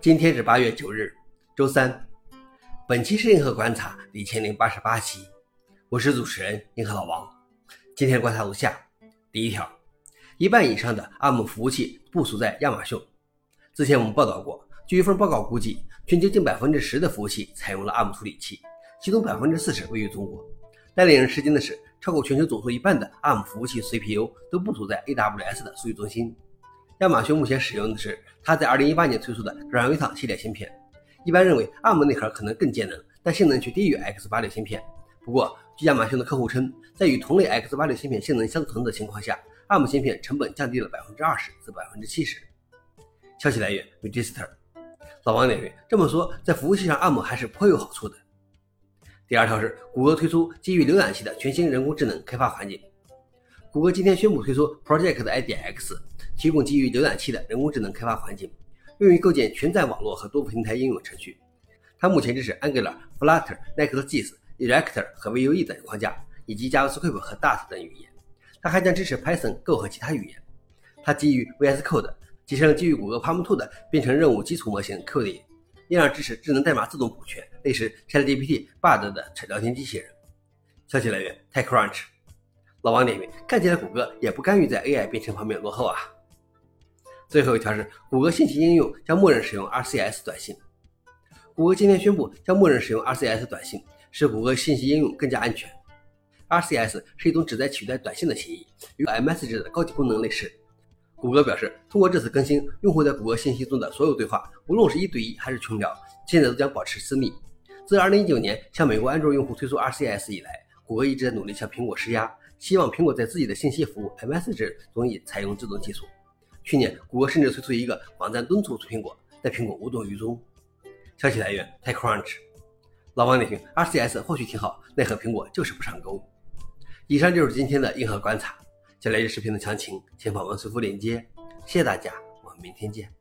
今天是八月九日，周三。本期是银河观察第一千零八十八期，我是主持人银河老王。今天观察如下：第一条，一半以上的 ARM 服务器部署在亚马逊。之前我们报道过，据一份报告估计，全球近百分之十的服务器采用了 ARM 处理器，其中百分之四十位于中国。但令人吃惊的是，超过全球总数一半的 ARM 服务器 CPU 都部署在 AWS 的数据中心。亚马逊目前使用的是它在2018年推出的 Graviton 系列芯片。一般认为，ARM 内核可能更节能，但性能却低于 X86 芯片。不过，据亚马逊的客户称，在与同类 X86 芯片性能相同的情况下，ARM 芯片成本降低了20%至70%。消息来源：Register。老王点评：这么说，在服务器上，ARM 还是颇有好处的。第二条是，谷歌推出基于浏览器的全新人工智能开发环境。谷歌今天宣布推出 Project IDX。提供基于浏览器的人工智能开发环境，用于构建全站网络和多平台应用程序。它目前支持 Angular、Flutter、Next.js、React 和 Vue 等框架，以及 JavaScript 和 Dart 等语言。它还将支持 Python、Go 和其他语言。它基于 VS Code，集成了基于谷歌 PaLM2 的编程任务基础模型 Cody，因而支持智能代码自动补全，类似 ChatGPT、Bard 的聊天机器人。消息来源：TechCrunch。老王点评：看起来谷歌也不甘于在 AI 编程方面落后啊。最后一条是，谷歌信息应用将默认使用 RCS 短信。谷歌今天宣布将默认使用 RCS 短信，使谷歌信息应用更加安全。RCS 是一种旨在取代短信的协议，与 iMessage 的高级功能类似。谷歌表示，通过这次更新，用户在谷歌信息中的所有对话，无论是一对一还是群聊，现在都将保持私密。自2019年向美国安卓用户推出 RCS 以来，谷歌一直在努力向苹果施压，希望苹果在自己的信息服务 iMessage 中也采用这种技术。去年，谷歌甚至推出一个网站敦促出苹果，但苹果无动于衷。消息来源：TechCrunch。老王点评：RCS 或许挺好，奈何苹果就是不上钩。以上就是今天的硬核观察。想了解视频的详情，请访问随附链接。谢谢大家，我们明天见。